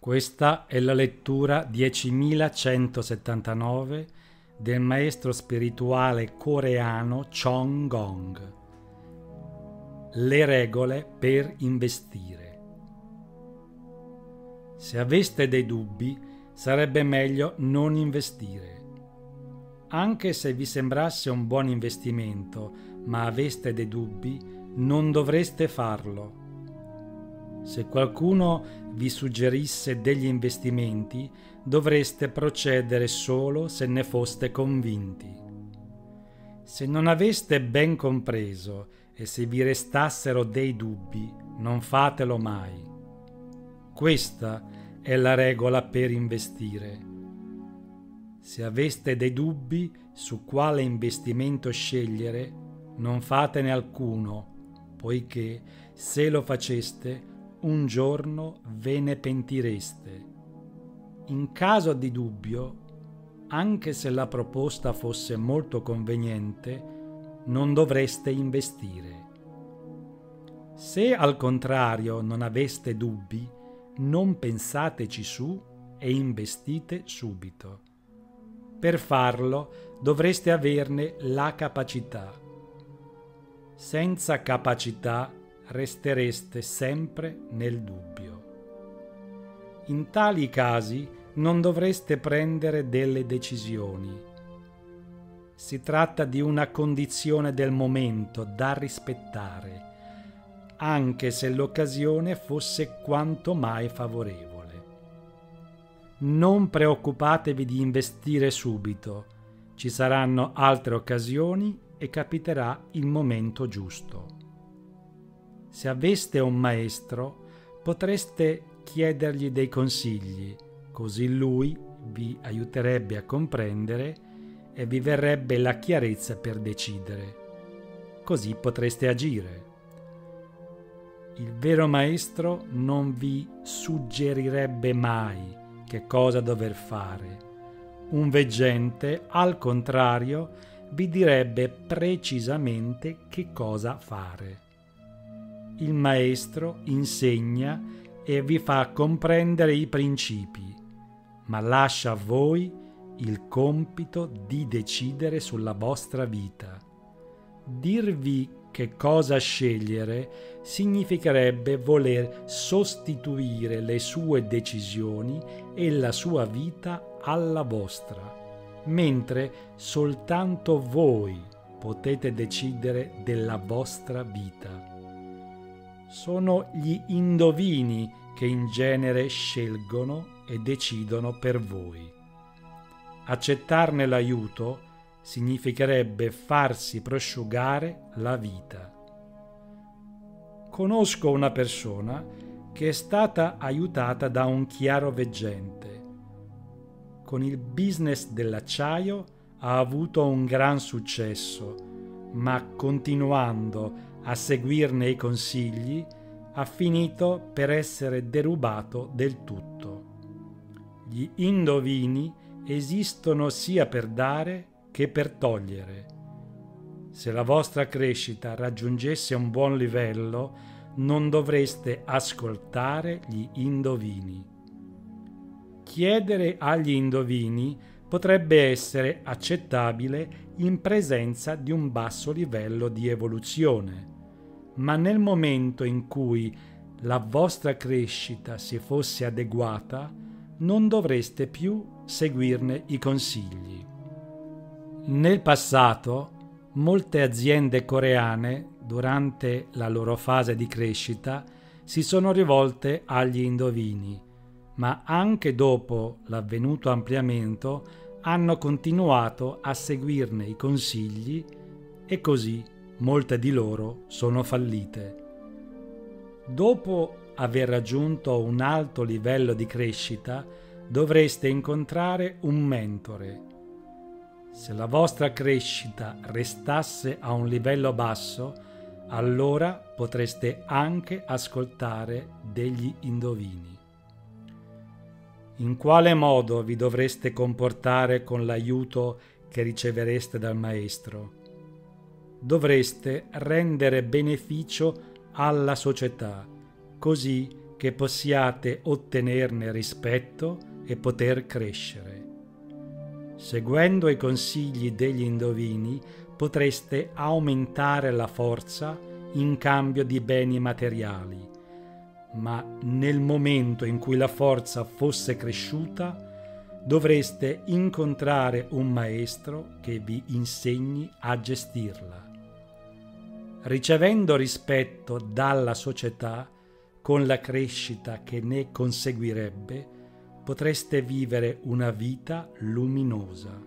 Questa è la lettura 10179 del maestro spirituale coreano Chong Gong. Le regole per investire. Se aveste dei dubbi, sarebbe meglio non investire. Anche se vi sembrasse un buon investimento, ma aveste dei dubbi, non dovreste farlo se qualcuno vi suggerisse degli investimenti, dovreste procedere solo se ne foste convinti. Se non aveste ben compreso e se vi restassero dei dubbi, non fatelo mai. Questa è la regola per investire. Se aveste dei dubbi su quale investimento scegliere, non fatene alcuno, poiché se lo faceste un giorno ve ne pentireste. In caso di dubbio, anche se la proposta fosse molto conveniente, non dovreste investire. Se al contrario non aveste dubbi, non pensateci su e investite subito. Per farlo dovreste averne la capacità. Senza capacità restereste sempre nel dubbio. In tali casi non dovreste prendere delle decisioni. Si tratta di una condizione del momento da rispettare, anche se l'occasione fosse quanto mai favorevole. Non preoccupatevi di investire subito, ci saranno altre occasioni e capiterà il momento giusto. Se aveste un maestro, potreste chiedergli dei consigli, così lui vi aiuterebbe a comprendere e vi verrebbe la chiarezza per decidere. Così potreste agire. Il vero maestro non vi suggerirebbe mai che cosa dover fare. Un veggente, al contrario, vi direbbe precisamente che cosa fare il maestro insegna e vi fa comprendere i principi, ma lascia a voi il compito di decidere sulla vostra vita. Dirvi che cosa scegliere significherebbe voler sostituire le sue decisioni e la sua vita alla vostra, mentre soltanto voi potete decidere della vostra vita sono gli indovini che in genere scelgono e decidono per voi. Accettarne l'aiuto significherebbe farsi prosciugare la vita. Conosco una persona che è stata aiutata da un chiaro veggente. Con il business dell'acciaio ha avuto un gran successo, ma continuando a seguirne i consigli, ha finito per essere derubato del tutto. Gli indovini esistono sia per dare che per togliere. Se la vostra crescita raggiungesse un buon livello, non dovreste ascoltare gli indovini. Chiedere agli indovini potrebbe essere accettabile in presenza di un basso livello di evoluzione ma nel momento in cui la vostra crescita si fosse adeguata, non dovreste più seguirne i consigli. Nel passato, molte aziende coreane, durante la loro fase di crescita, si sono rivolte agli indovini, ma anche dopo l'avvenuto ampliamento hanno continuato a seguirne i consigli e così molte di loro sono fallite. Dopo aver raggiunto un alto livello di crescita, dovreste incontrare un mentore. Se la vostra crescita restasse a un livello basso, allora potreste anche ascoltare degli indovini. In quale modo vi dovreste comportare con l'aiuto che ricevereste dal maestro? Dovreste rendere beneficio alla società, così che possiate ottenerne rispetto e poter crescere. Seguendo i consigli degli indovini potreste aumentare la forza in cambio di beni materiali, ma nel momento in cui la forza fosse cresciuta, dovreste incontrare un maestro che vi insegni a gestirla. Ricevendo rispetto dalla società, con la crescita che ne conseguirebbe, potreste vivere una vita luminosa.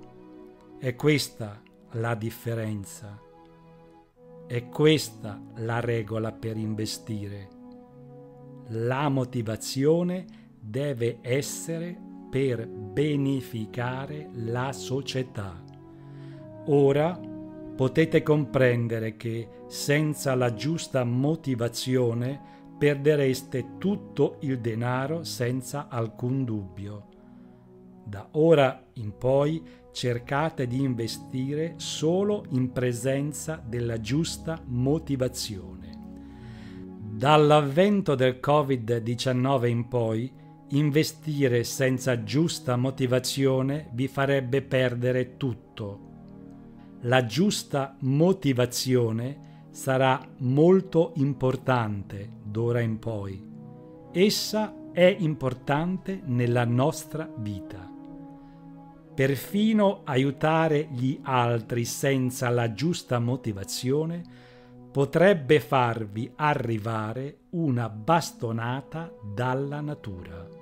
È questa la differenza. È questa la regola per investire. La motivazione deve essere per beneficare la società. Ora potete comprendere che senza la giusta motivazione perdereste tutto il denaro senza alcun dubbio. Da ora in poi cercate di investire solo in presenza della giusta motivazione. Dall'avvento del Covid-19 in poi, investire senza giusta motivazione vi farebbe perdere tutto. La giusta motivazione sarà molto importante d'ora in poi. Essa è importante nella nostra vita. Perfino aiutare gli altri senza la giusta motivazione potrebbe farvi arrivare una bastonata dalla natura.